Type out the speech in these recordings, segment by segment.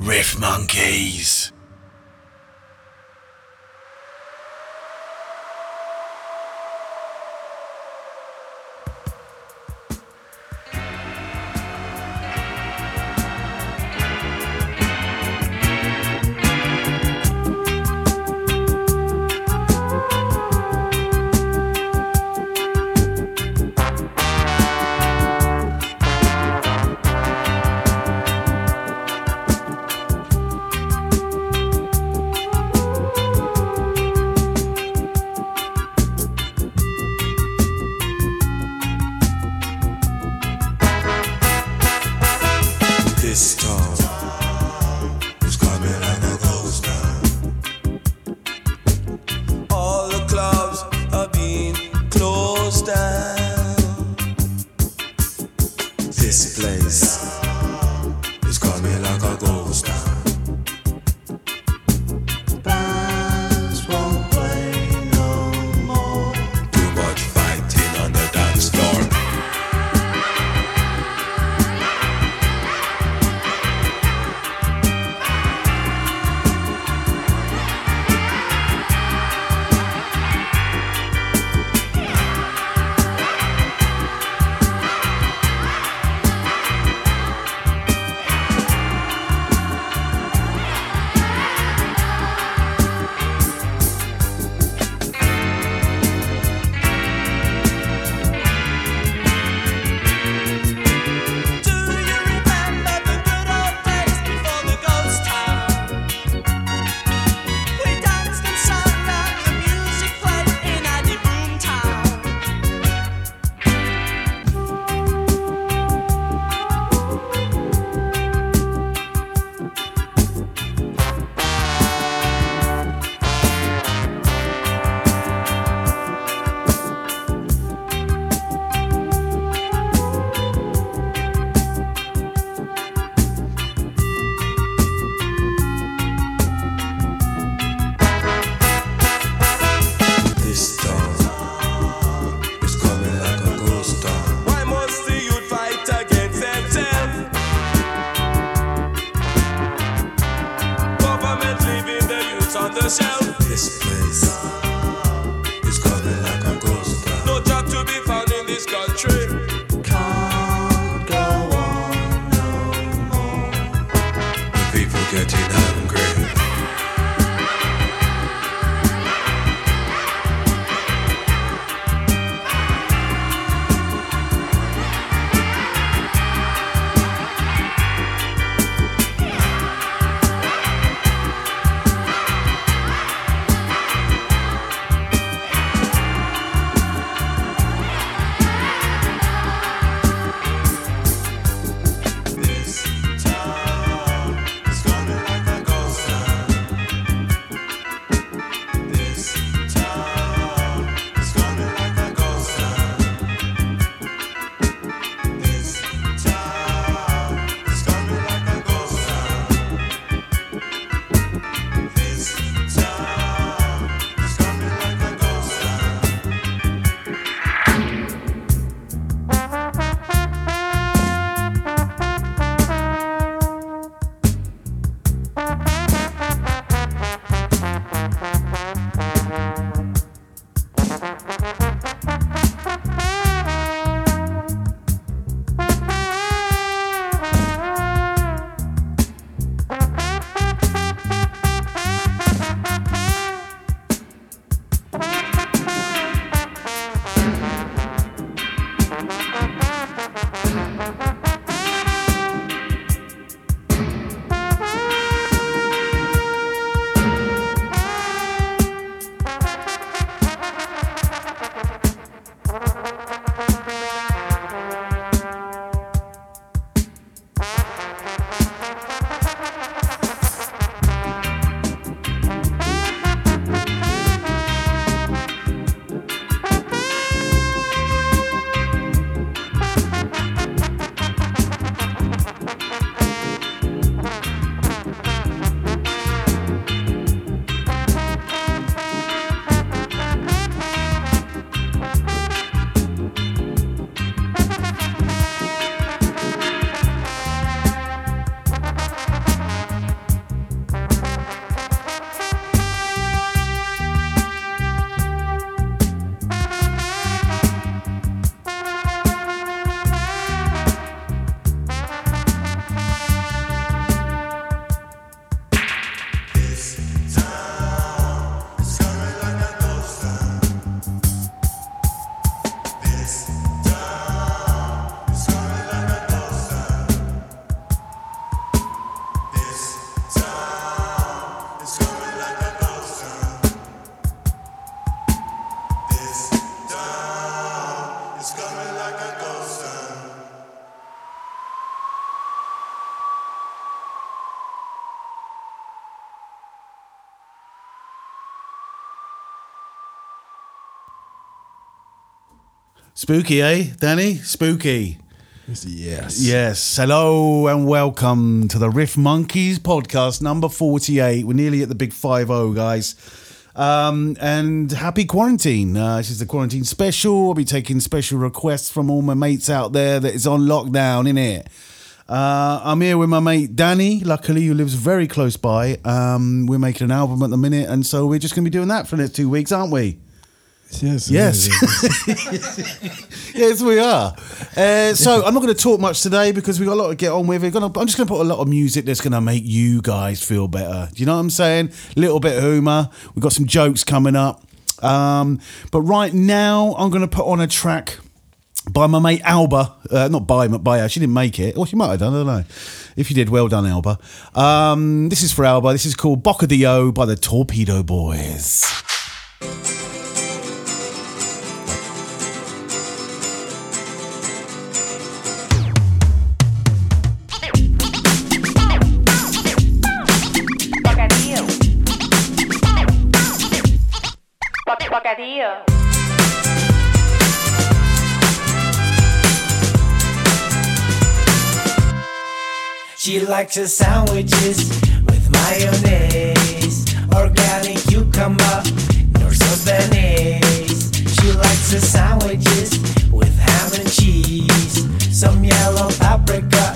Riff Monkeys. Spooky, eh, Danny? Spooky. Yes. Yes. Hello and welcome to the Riff Monkeys podcast number 48. We're nearly at the big 5 0, guys. Um, and happy quarantine. Uh, this is the quarantine special. I'll be taking special requests from all my mates out there that is on lockdown, in it. Uh, I'm here with my mate Danny, luckily, who lives very close by. Um, we're making an album at the minute, and so we're just going to be doing that for the next two weeks, aren't we? Yes. Yes. yes, we are. Uh, so I'm not going to talk much today because we've got a lot to get on with. We're gonna, I'm just going to put a lot of music that's going to make you guys feel better. Do you know what I'm saying? A little bit of humour. We've got some jokes coming up. Um, but right now, I'm going to put on a track by my mate Alba. Uh, not by, by her. She didn't make it. Or she might have done. I don't know. If you did, well done, Alba. Um, this is for Alba. This is called Boca de O by the Torpedo Boys. Boc- She likes her sandwiches with mayonnaise, organic cucumber, nor sauce. She likes her sandwiches with ham and cheese, some yellow paprika,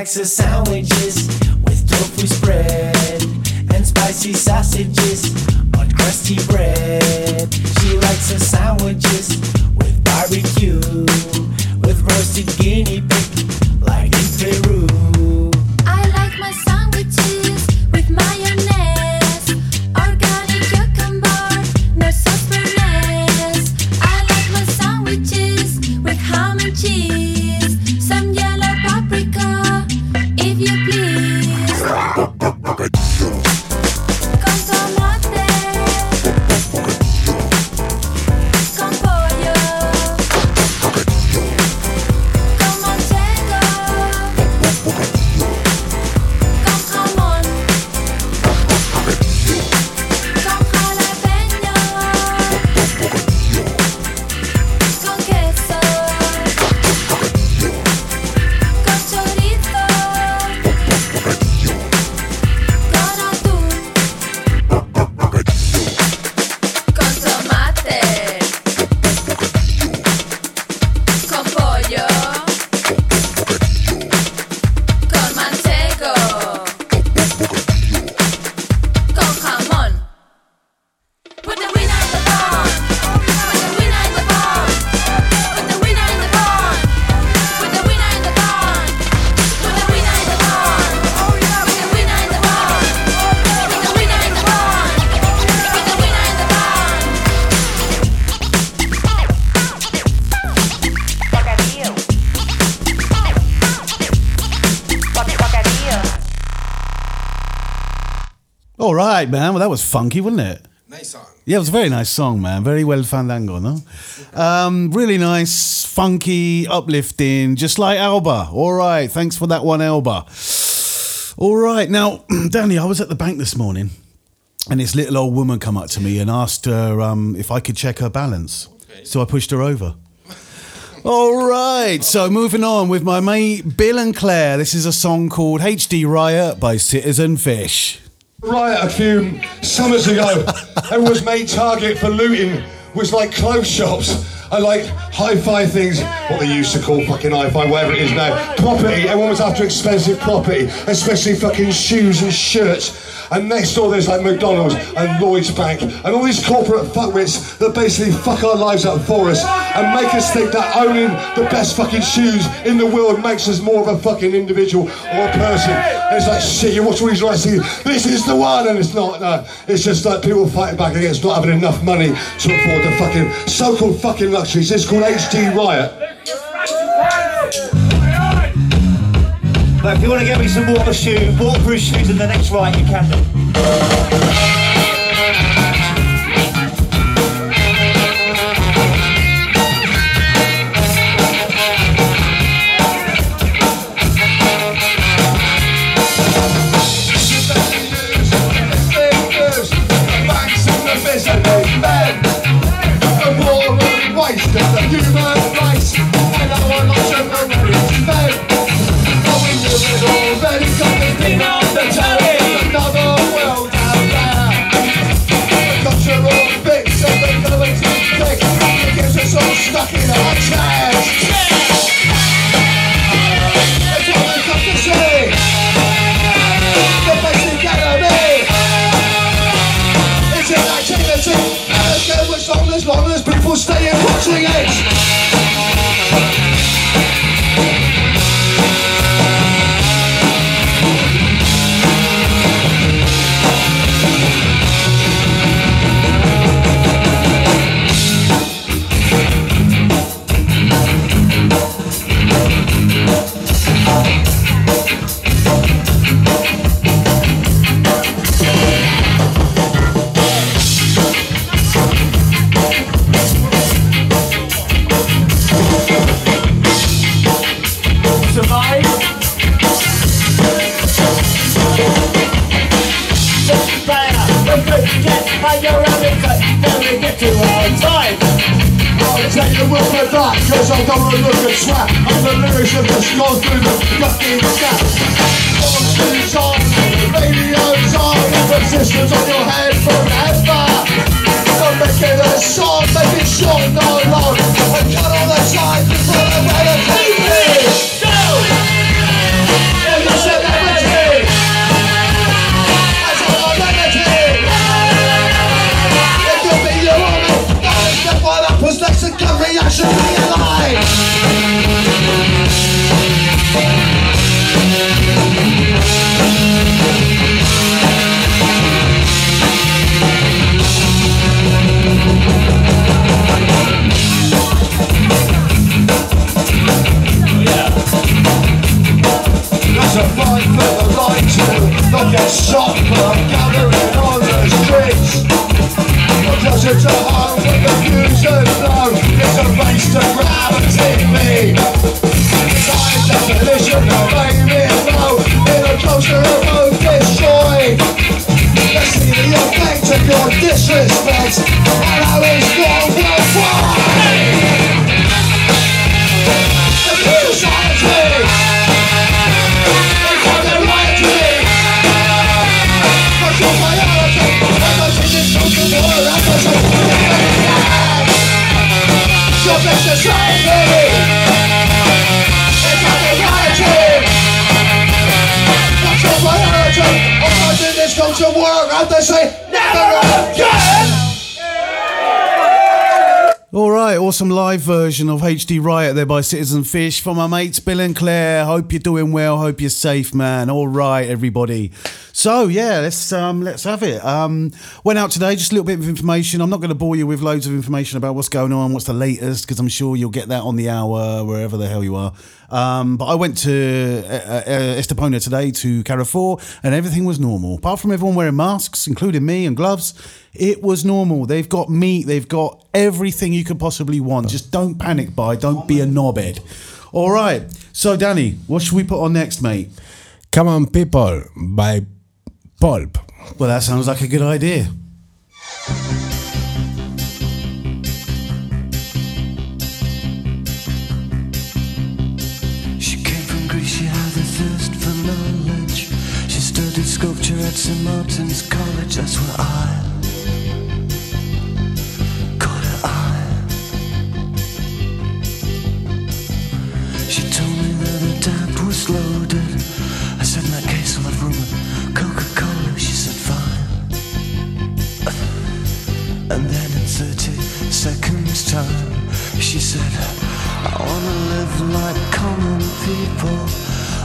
Likes sandwiches with tofu spread and spicy sausages on crusty bread. That was funky, wasn't it? Nice song. Yeah, it was a very nice song, man. Very well fandango, no? Um, really nice, funky, uplifting, just like Alba. All right, thanks for that one, Alba. All right, now, Danny, I was at the bank this morning, and this little old woman come up to me and asked her um, if I could check her balance. So I pushed her over. All right, so moving on with my mate Bill and Claire. This is a song called HD Riot by Citizen Fish. Riot a few summers ago was made target for looting was like clothes shops. and like hi-fi things, what they used to call fucking hi-fi, whatever it is now. Property, everyone was after expensive property, especially fucking shoes and shirts. And next door there's like McDonald's and Lloyd's Bank and all these corporate fuckwits that basically fuck our lives up for us and make us think that owning the best fucking shoes in the world makes us more of a fucking individual or a person. And it's like shit, you watch all these rights this is the one and it's not, no. It's just like people fighting back against not having enough money to afford the fucking so-called fucking luxuries. It's called HD Riot. But if you want to get me some water shoe, waterproof shoes in the next right, you can do. So stuck in our chest. HD Riot there by Citizen Fish for my mates Bill and Claire. Hope you're doing well. Hope you're safe, man. All right, everybody. So yeah, let's um, let's have it. Um, went out today, just a little bit of information. I'm not going to bore you with loads of information about what's going on, what's the latest, because I'm sure you'll get that on the hour wherever the hell you are. Um, but I went to uh, uh, Estepona today to Carrefour, and everything was normal, apart from everyone wearing masks, including me and gloves. It was normal. They've got meat. They've got everything you could possibly want. Just don't panic, buy. Don't be a knobhead. All right. So, Danny, what should we put on next, mate? Common People, by Pulp. Well, that sounds like a good idea. Sculpture at St. Martin's College, that's where I caught her eye. She told me that her dad was loaded. I said, in that case, I'll have rum and Coca-Cola. She said, fine. And then in 30 seconds time, she said, I wanna live like common people.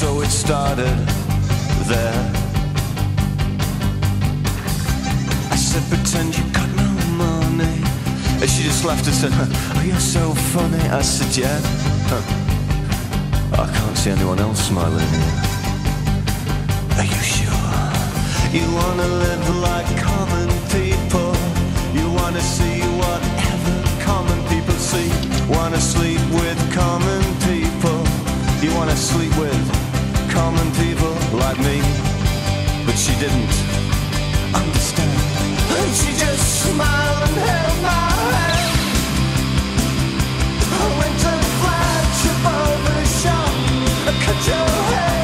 So it started there. I said, pretend you got no money. And she just laughed and said, Oh, you're so funny. I said, Yeah. I can't see anyone else smiling here. Are you sure? You wanna live like common common people like me. But she didn't understand. And she just smiled and held my hand. I went to flash above the shop. Cut your hair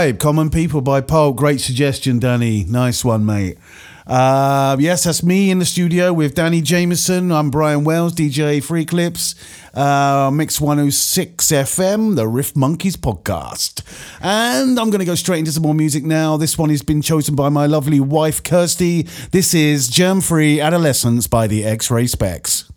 Right, Common People by Pulp. Great suggestion, Danny. Nice one, mate. Uh, yes, that's me in the studio with Danny Jameson. I'm Brian Wells, DJ Free Clips, uh, Mix 106 FM, the Riff Monkeys podcast. And I'm going to go straight into some more music now. This one has been chosen by my lovely wife, Kirsty. This is Germ Free Adolescents by the X Ray Spex.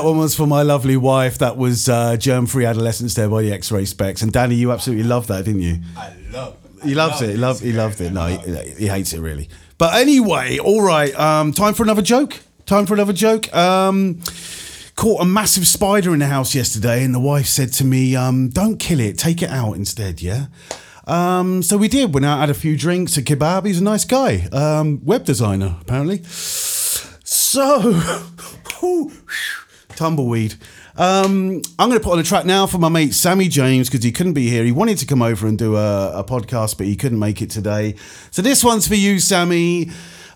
That one was for my lovely wife. That was uh, Germ Free Adolescents there by the X Ray Spex. And Danny, you absolutely loved that, didn't you? I love. It. He loves it. He, love, he loved it. No, he, he hates it really. But anyway, all right. Um, time for another joke. Time for another joke. Um, caught a massive spider in the house yesterday, and the wife said to me, um, "Don't kill it. Take it out instead." Yeah. Um, so we did. Went out, had a few drinks, a kebab. He's a nice guy. Um, web designer, apparently. So, tumbleweed. Um, I'm going to put on a track now for my mate Sammy James because he couldn't be here. He wanted to come over and do a, a podcast, but he couldn't make it today. So this one's for you, Sammy.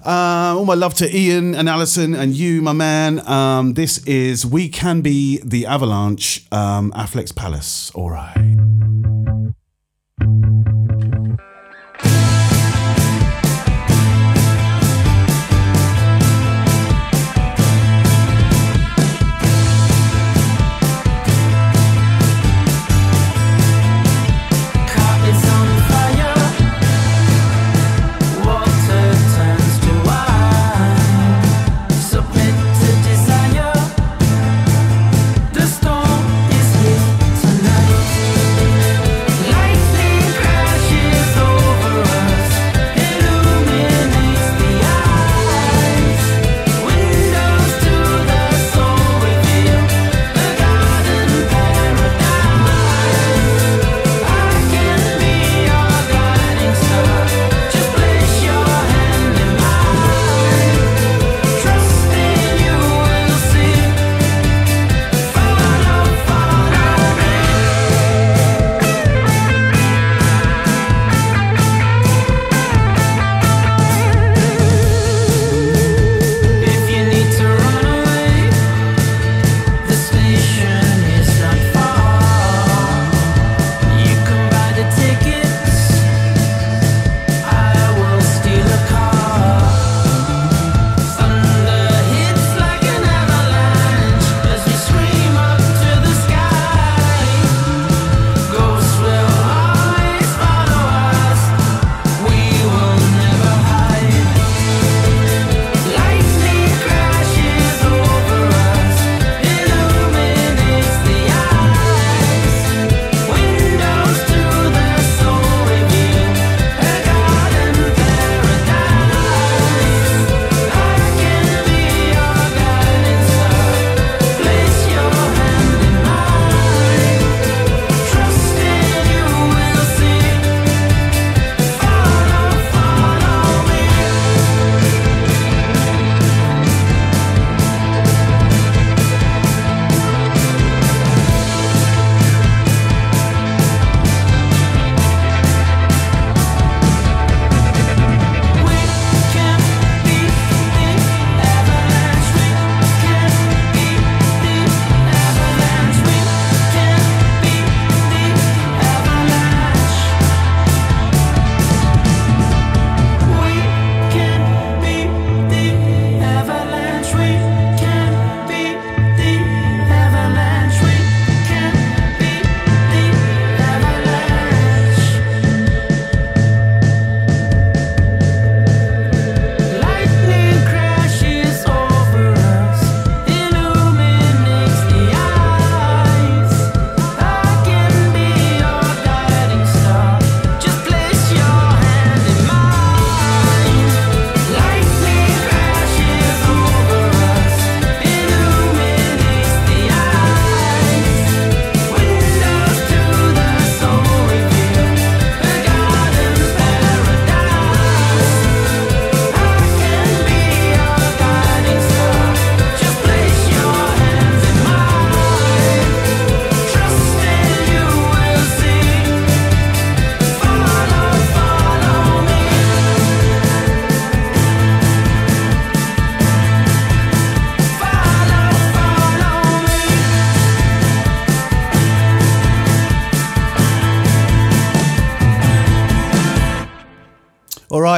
Uh, all my love to Ian and Alison and you, my man. Um, this is We Can Be the Avalanche, um, Affleck's Palace. All right.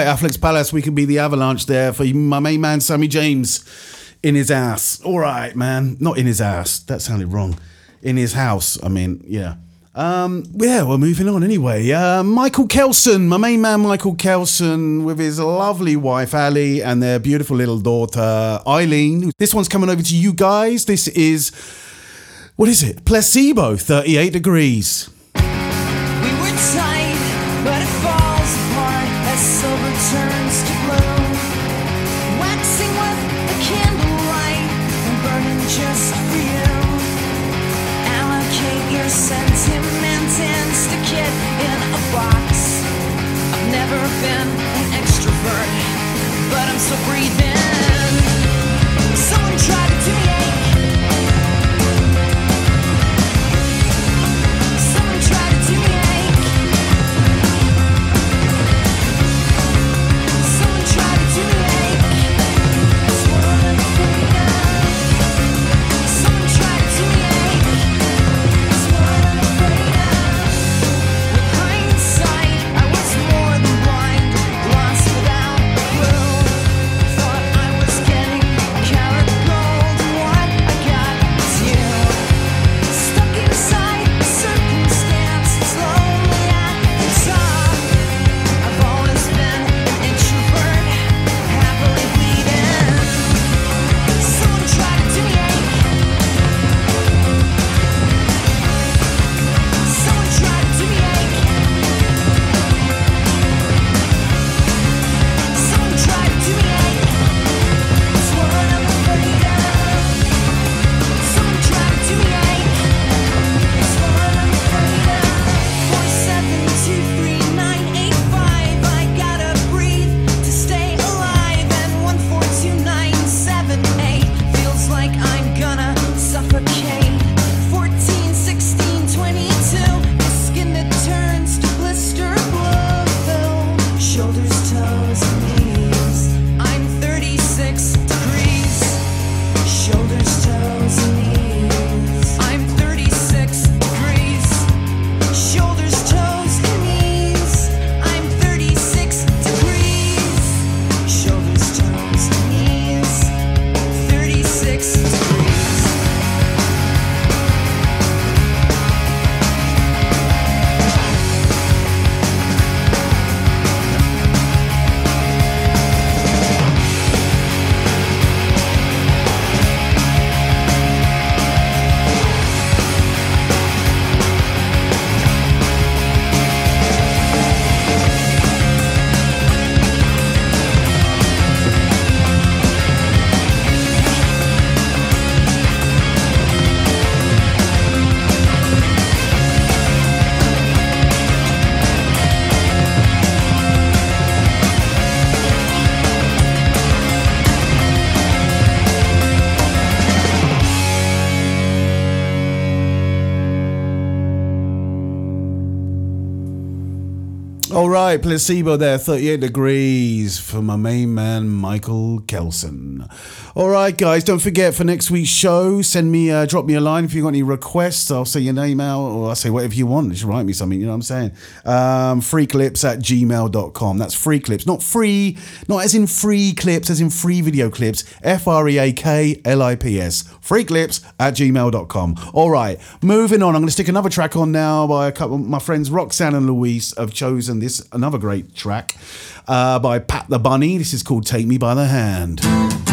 Right, Affleck's Palace. We can be the Avalanche there for my main man, Sammy James, in his ass. All right, man. Not in his ass. That sounded wrong. In his house. I mean, yeah. Um, yeah, we're moving on anyway. Uh, Michael Kelson, my main man, Michael Kelson, with his lovely wife Ali and their beautiful little daughter Eileen. This one's coming over to you guys. This is what is it? Placebo, 38 degrees. Placebo there, 38 degrees for my main man, Michael Kelson. All right, guys, don't forget for next week's show, send me, uh, drop me a line if you got any requests. I'll say your name out or I'll say whatever you want. Just write me something, you know what I'm saying? Um, freeclips at gmail.com. That's free clips, not free, not as in free clips, as in free video clips. F R E A K L I P S. Freeclips at gmail.com. All right, moving on. I'm going to stick another track on now by a couple of my friends, Roxanne and Louise, have chosen this, another great track uh, by Pat the Bunny. This is called Take Me by the Hand.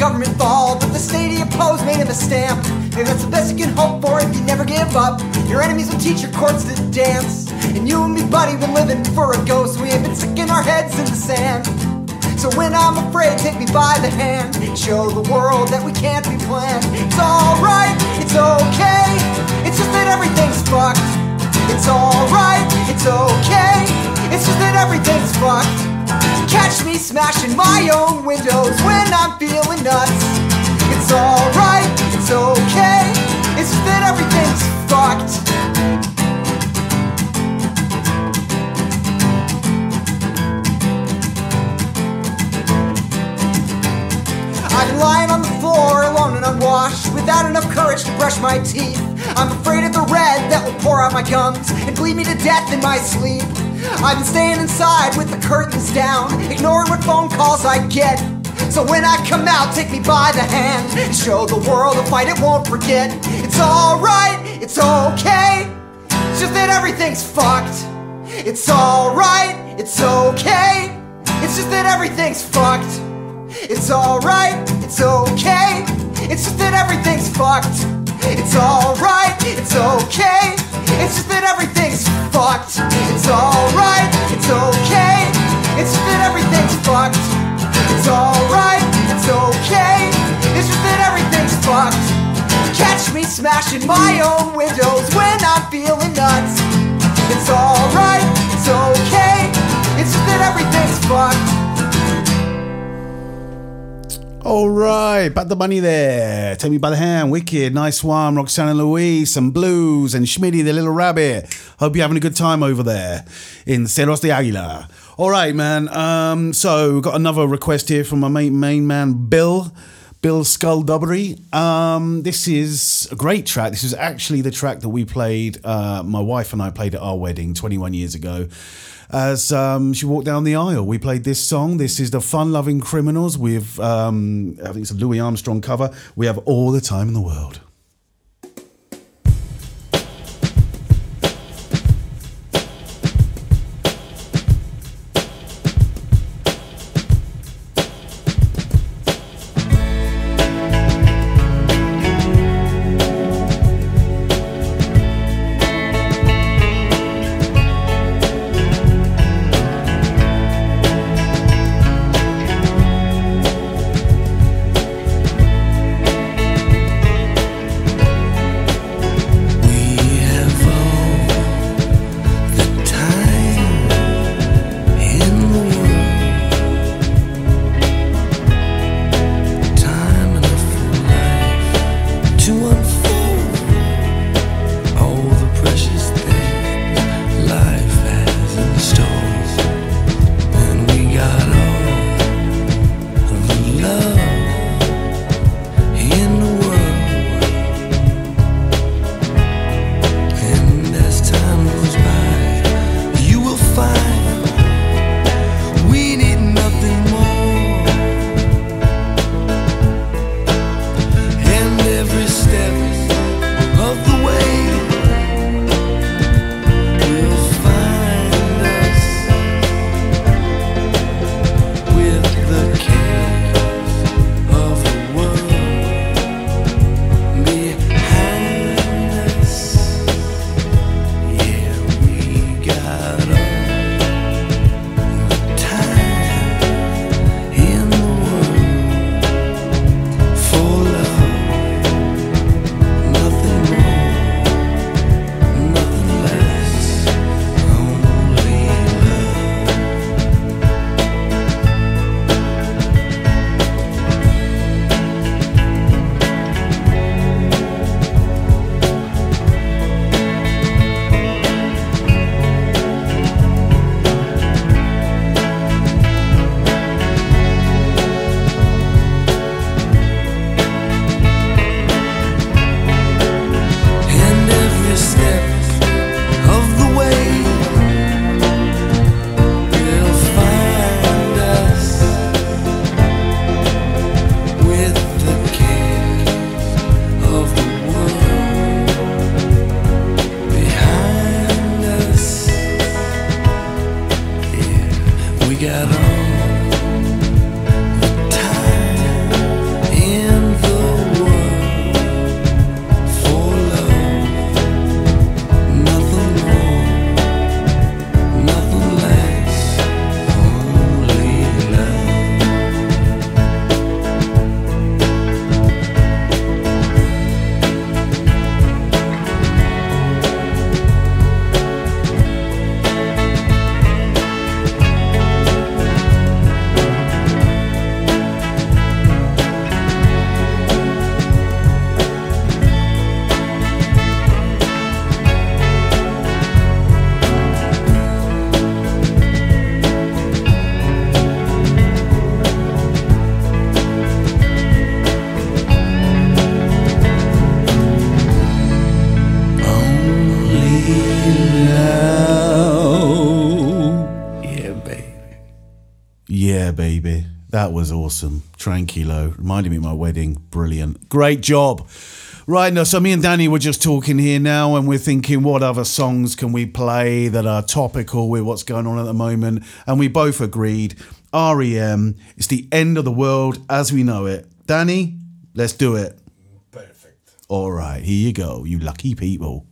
Government fall, but the state he opposed made him a stamp. Maybe that's the best you can hope for if you never give up. Your enemies will teach your courts to dance. And you and me, buddy, been living for a ghost. We ain't been sticking our heads in the sand. So when I'm afraid, take me by the hand. Show the world that we can't be planned. It's alright, it's okay. It's just that everything's fucked. It's alright, it's okay. It's just that everything's fucked. Catch me smashing my own windows when I'm feeling nuts. It's alright, it's okay. It's just that everything's fucked. I've been lying on the floor alone and unwashed without enough courage to brush my teeth. I'm afraid of the red that will pour out my gums and bleed me to death in my sleep. I've been staying inside with the curtains down, ignoring what phone calls I get. So when I come out, take me by the hand and show the world a fight it won't forget. It's alright, it's okay. It's just that everything's fucked. It's alright, it's okay. It's just that everything's fucked. It's alright, it's okay. It's just that everything's fucked. It's alright, it's okay. It's just that everything's fucked. It's alright, it's okay. It's just that everything's fucked. It's alright, it's okay. It's just that everything's fucked. Catch me smashing my own windows when I'm feeling nuts. It's alright, it's okay. It's just that everything's fucked. All right, Pat the Bunny there. Take me by the hand, wicked, nice one. Roxana Louise, some blues, and Schmitty the little rabbit. Hope you're having a good time over there in Cerros de Aguila. All right, man. Um, so got another request here from my main, main man, Bill. Bill Skullduggery. Um, this is a great track. This is actually the track that we played, uh, my wife and I played at our wedding 21 years ago. As um, she walked down the aisle, we played this song. This is the Fun Loving Criminals with, um, I think it's a Louis Armstrong cover. We have all the time in the world. That was awesome. Tranquilo. Reminded me of my wedding. Brilliant. Great job. Right now, so me and Danny were just talking here now, and we're thinking, what other songs can we play that are topical with what's going on at the moment? And we both agreed REM, it's the end of the world as we know it. Danny, let's do it. Perfect. All right, here you go, you lucky people.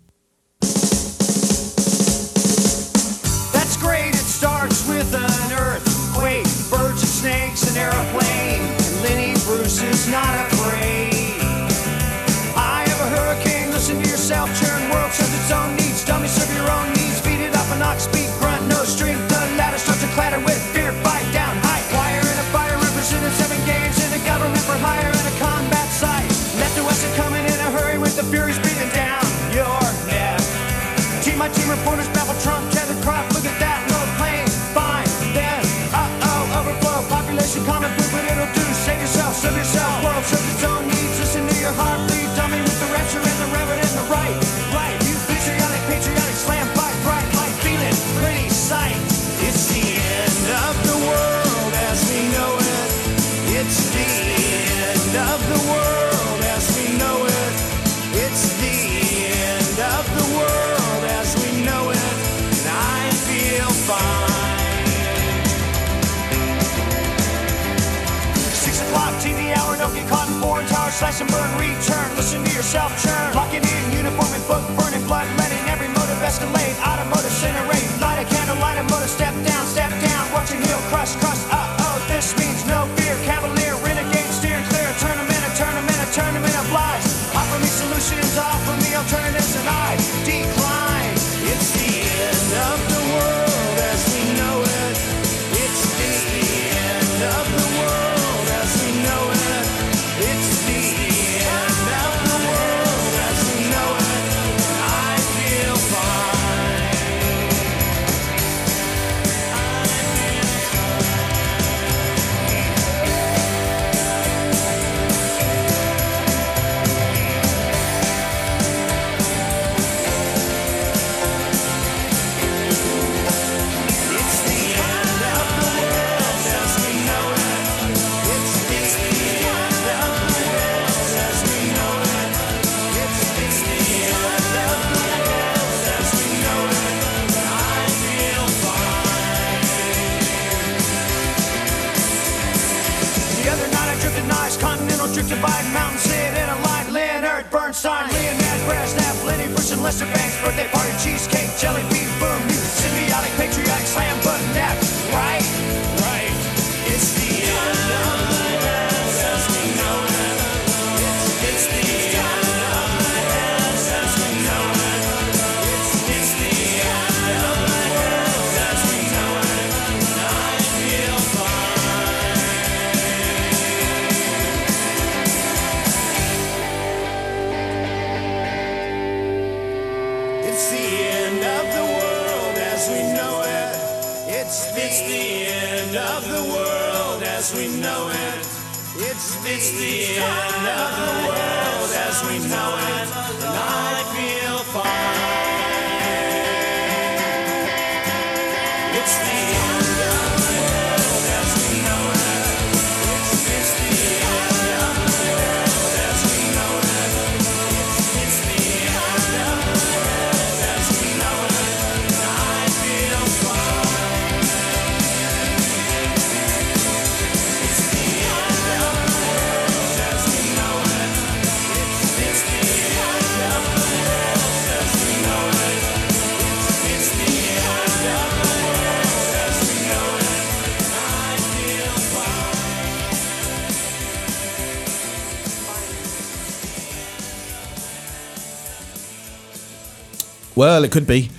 and burn, return. Listen to yourself churn. Locking in uniform and book burn. Well, it could be.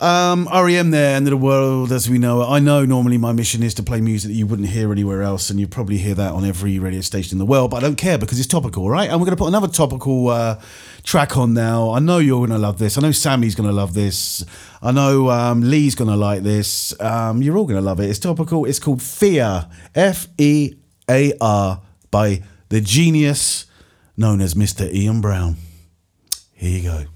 Um, REM there, End of the world as we know it. I know normally my mission is to play music that you wouldn't hear anywhere else, and you probably hear that on every radio station in the world, but I don't care because it's topical, right? And we're going to put another topical uh, track on now. I know you're going to love this. I know Sammy's going to love this. I know um, Lee's going to like this. Um, you're all going to love it. It's topical. It's called Fear, F E A R, by the genius known as Mr. Ian Brown. Here you go.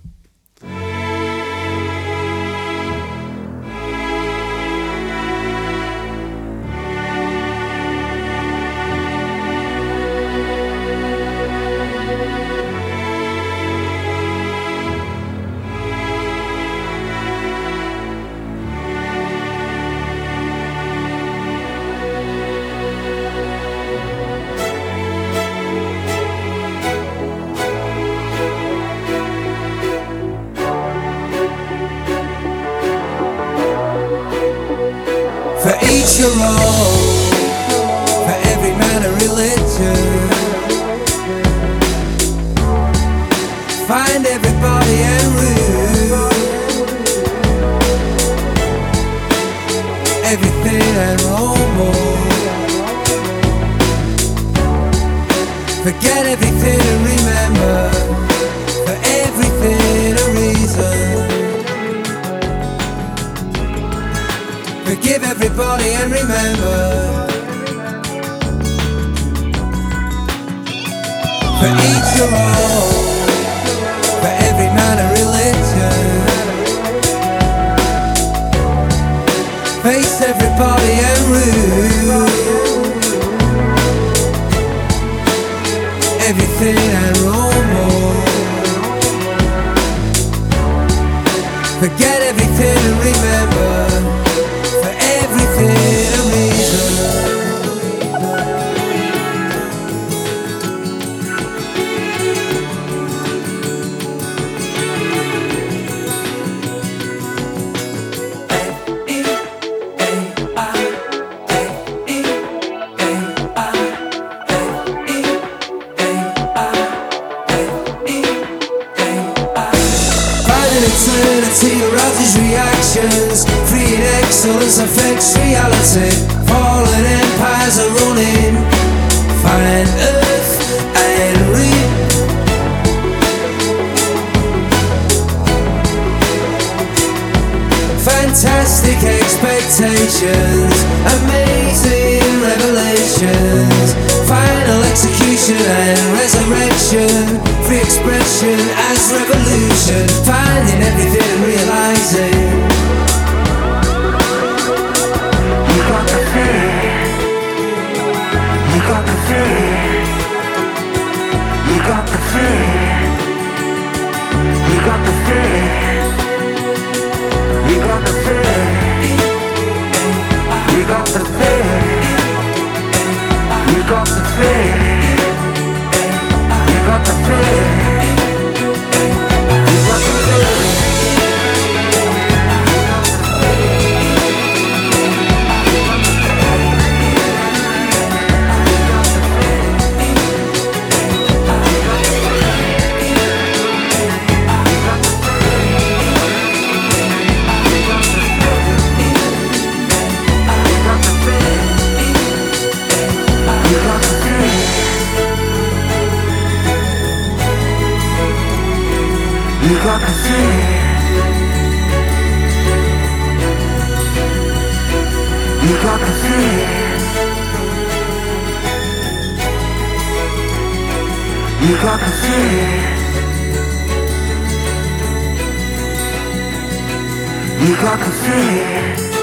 You got the fear.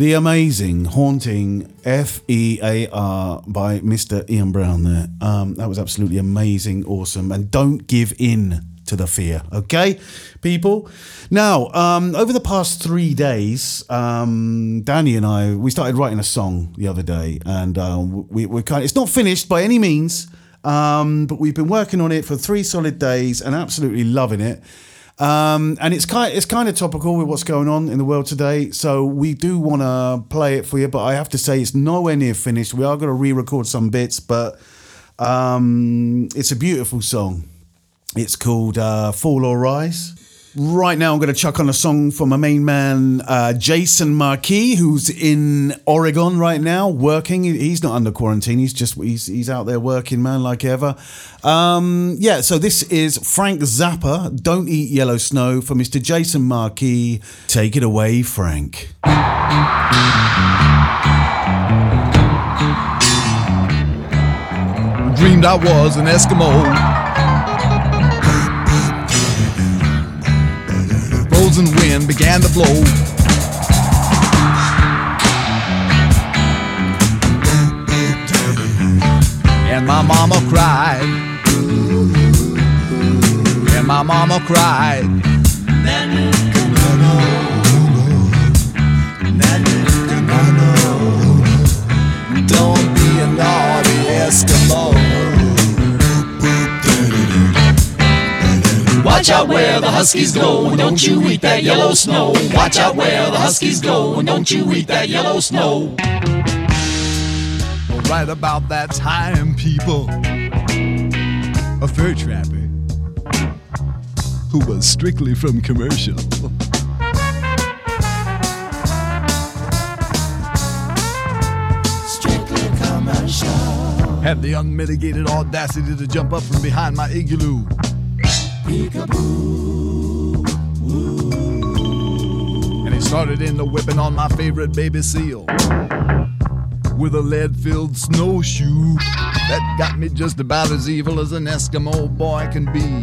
The amazing, haunting F E A R by Mr. Ian Brown there. Um, that was absolutely amazing, awesome. And don't give in to the fear, okay, people? Now, um, over the past three days, um, Danny and I, we started writing a song the other day. And uh, we, we're kind of, it's not finished by any means, um, but we've been working on it for three solid days and absolutely loving it. Um, and it's kind it's kind of topical with what's going on in the world today. So we do want to play it for you, but I have to say it's nowhere near finished. We are going to re-record some bits, but um, it's a beautiful song. It's called uh, "Fall or Rise." Right now, I'm going to chuck on a song from my main man, uh, Jason Marquis, who's in Oregon right now working. He's not under quarantine. He's just he's he's out there working, man, like ever. Um, yeah. So this is Frank Zappa. Don't eat yellow snow for Mr. Jason Marquis. Take it away, Frank. Dreamed I was an Eskimo. Frozen wind wind began to blow. And my mama cried. And my mama cried. Watch out where the huskies go, and don't you eat that yellow snow. Watch out where the huskies go, and don't you eat that yellow snow. Right about that time, people, a fur trapper who was strictly from commercial. Strictly commercial. Had the unmitigated audacity to jump up from behind my igloo. And he started in the whipping on my favorite baby seal. With a lead filled snowshoe that got me just about as evil as an Eskimo boy can be.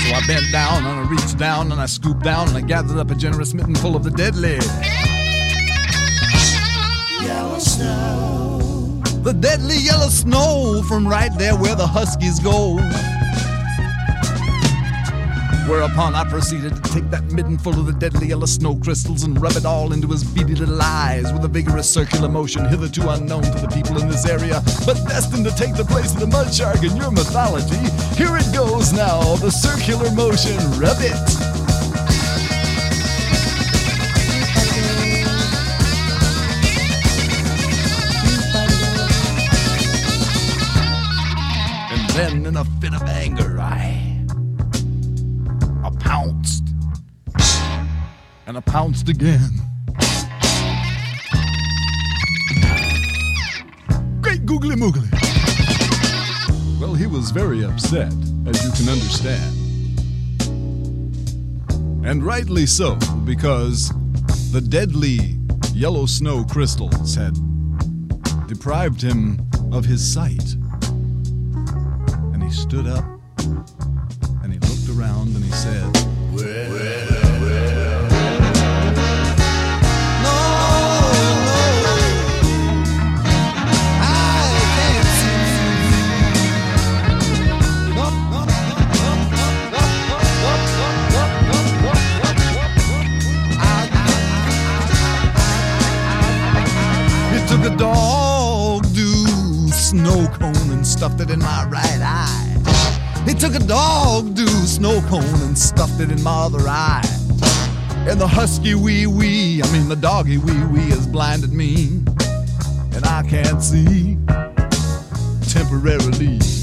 So I bent down and I reached down and I scooped down and I gathered up a generous mitten full of the deadly. Yellow snow. The deadly yellow snow from right there where the huskies go. Whereupon I proceeded to take that midden full of the deadly yellow snow crystals and rub it all into his beady little eyes with a vigorous circular motion hitherto unknown to the people in this area, but destined to take the place of the mud shark in your mythology. Here it goes now, the circular motion, rub it. And then in a fit of anger, I And I pounced again. Great googly moogly. Well, he was very upset, as you can understand. And rightly so, because the deadly yellow snow crystals had deprived him of his sight. And he stood up and he looked around and he said, dog do snow cone and stuffed it in my right eye. He took a dog do snow cone and stuffed it in my other eye. And the husky wee wee, I mean the doggy wee wee has blinded me. And I can't see temporarily.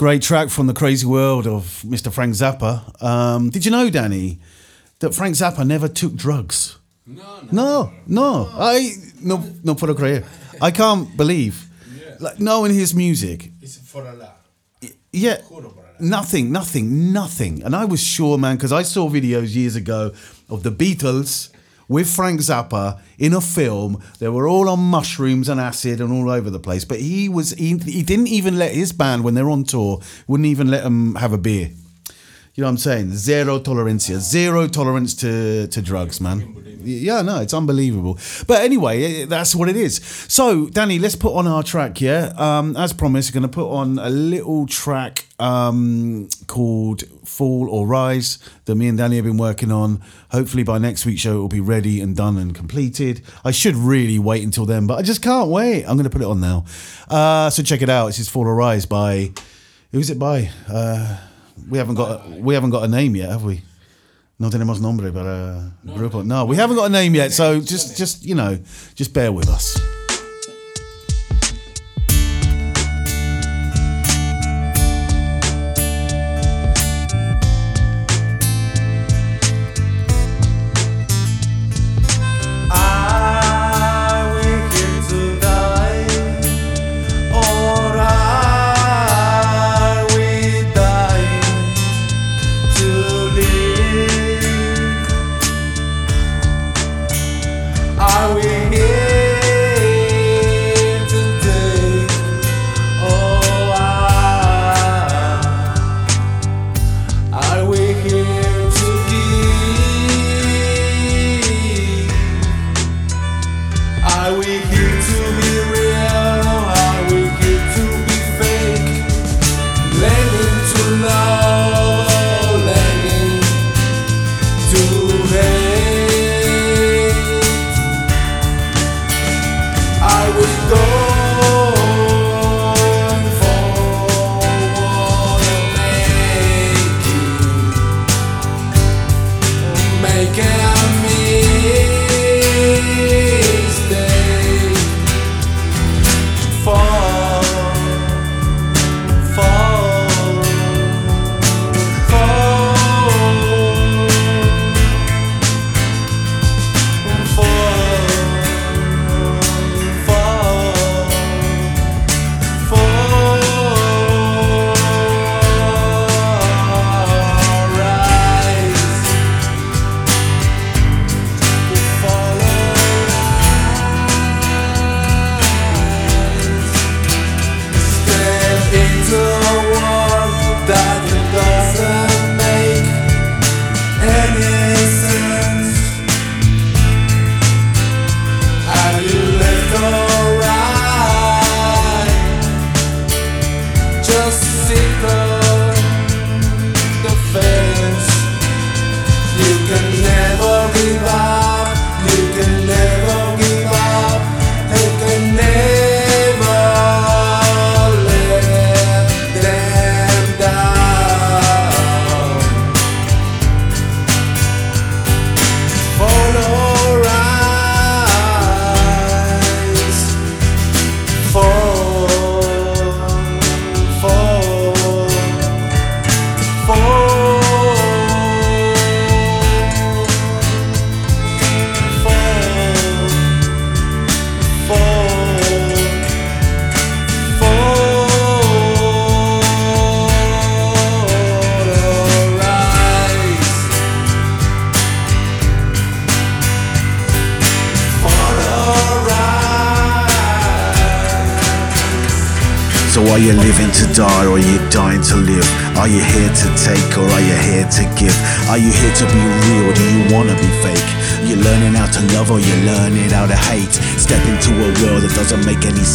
Great track from the crazy world of Mr. Frank Zappa. Um, did you know, Danny, that Frank Zappa never took drugs? No, no, no. I no, no puedo creer. I can't believe, like, knowing his music. It's for Allah. Yeah, nothing, nothing, nothing. And I was sure, man, because I saw videos years ago of the Beatles with Frank Zappa in a film. They were all on mushrooms and acid and all over the place. But he was he, he didn't even let his band when they're on tour wouldn't even let them have a beer. You know what I'm saying? Zero tolerancia, zero tolerance to to drugs, man. Yeah, no, it's unbelievable. But anyway, eh, that's what it is. So, Danny, let's put on our track, yeah? Um, as promised, we're going to put on a little track um, called Fall or Rise that me and Danny have been working on. Hopefully, by next week's show, it will be ready and done and completed. I should really wait until then, but I just can't wait. I'm going to put it on now. Uh, so, check it out. This is Fall or Rise by. Who's it by? Uh, we haven't got a, we haven't got a name yet, have we? No tenemos nombre para uh, grupo. No, we haven't got a name yet. So just just you know, just bear with us.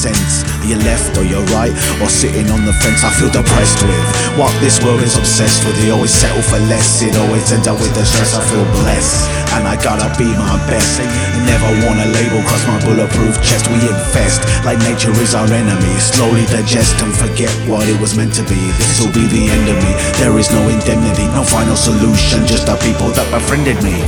Sense. Are you left or you're right or sitting on the fence? I feel depressed with what this world is obsessed with. They always settle for less. It always ends up with the stress. I feel blessed and I gotta be my best. Never want a label cause my bulletproof chest we infest like nature is our enemy. Slowly digest and forget what it was meant to be. This will be the end of me. There is no indemnity, no final solution, just the people that befriended me.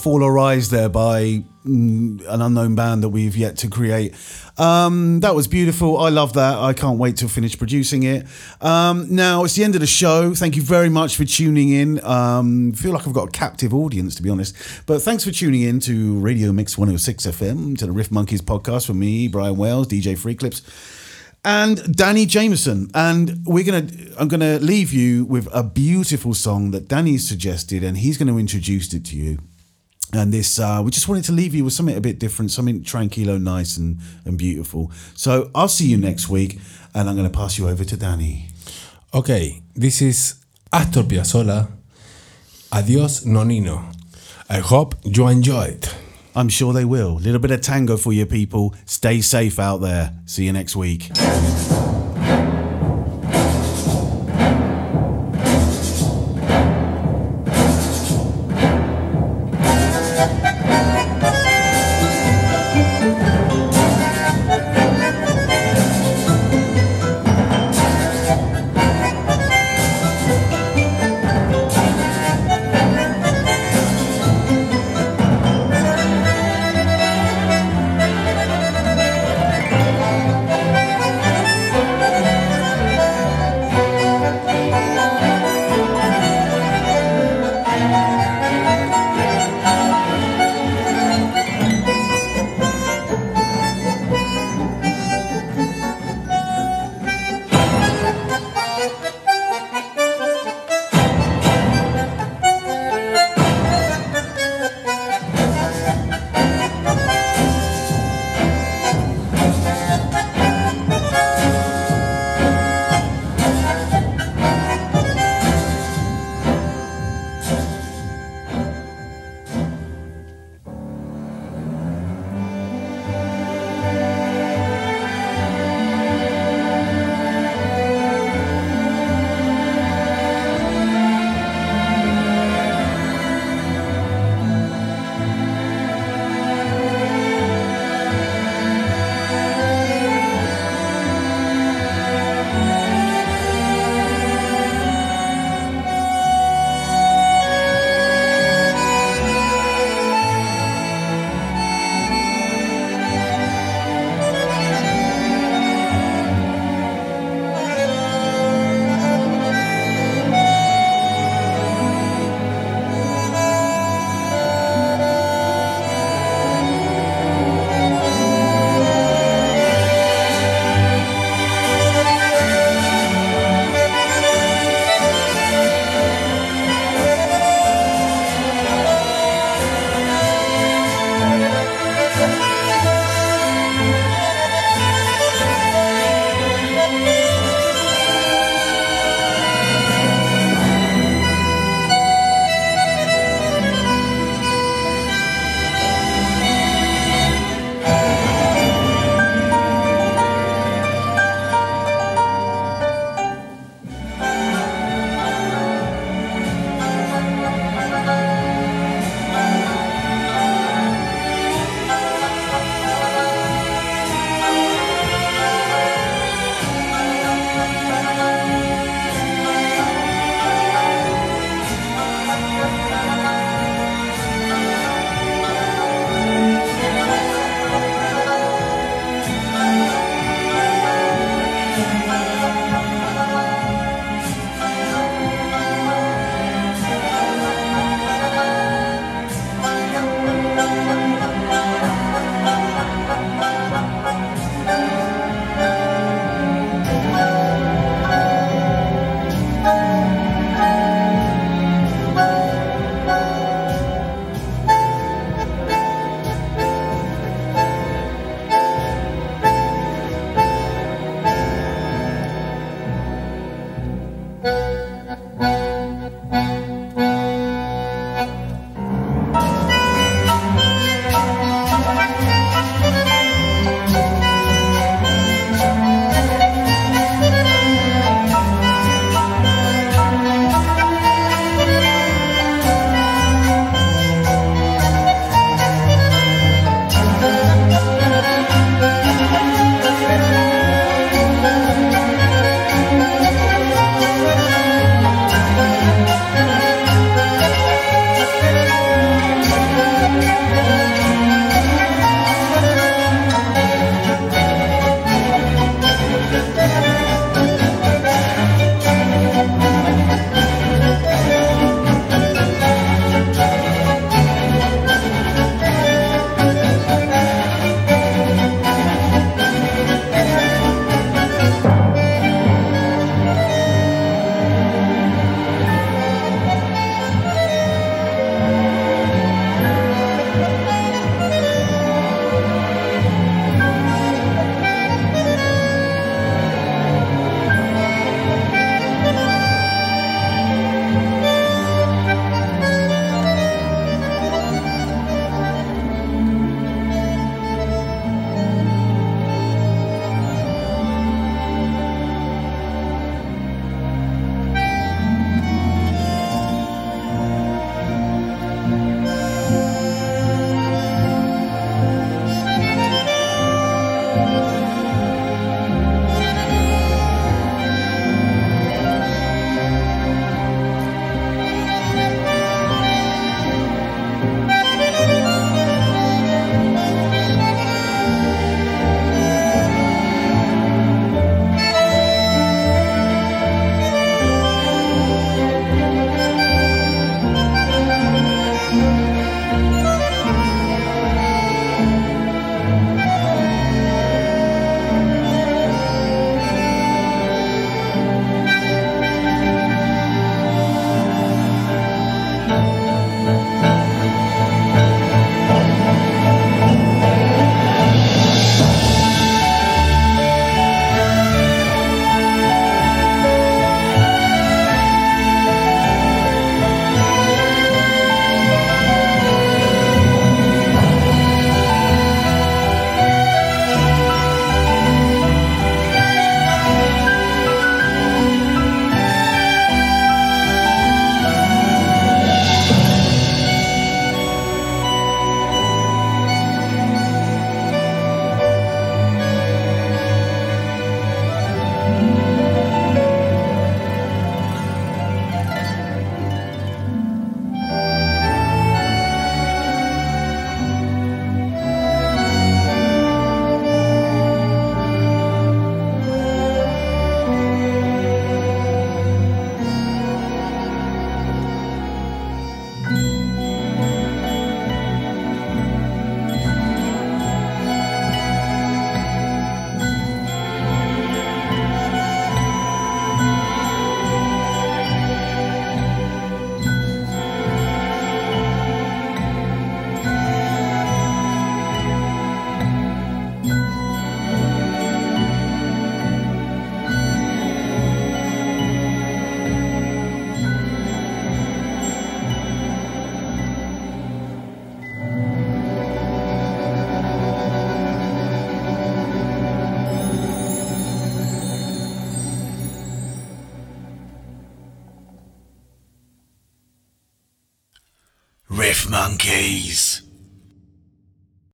Fall or Rise there by mm, an unknown band that we've yet to create. Um, that was beautiful. I love that. I can't wait to finish producing it. Um, now it's the end of the show. Thank you very much for tuning in. Um, feel like I've got a captive audience to be honest, but thanks for tuning in to Radio Mix 106 FM to the Riff Monkeys podcast with me, Brian Wells, DJ Free Clips and Danny Jameson. And we're gonna I'm gonna leave you with a beautiful song that Danny suggested, and he's gonna introduce it to you. And this uh, we just wanted to leave you with something a bit different, something tranquilo, nice and, and beautiful. So I'll see you next week, and I'm gonna pass you over to Danny. Okay, this is Astor Piazzolla. Adios, Nonino. I hope you enjoy it. I'm sure they will. A little bit of tango for you people. Stay safe out there. See you next week.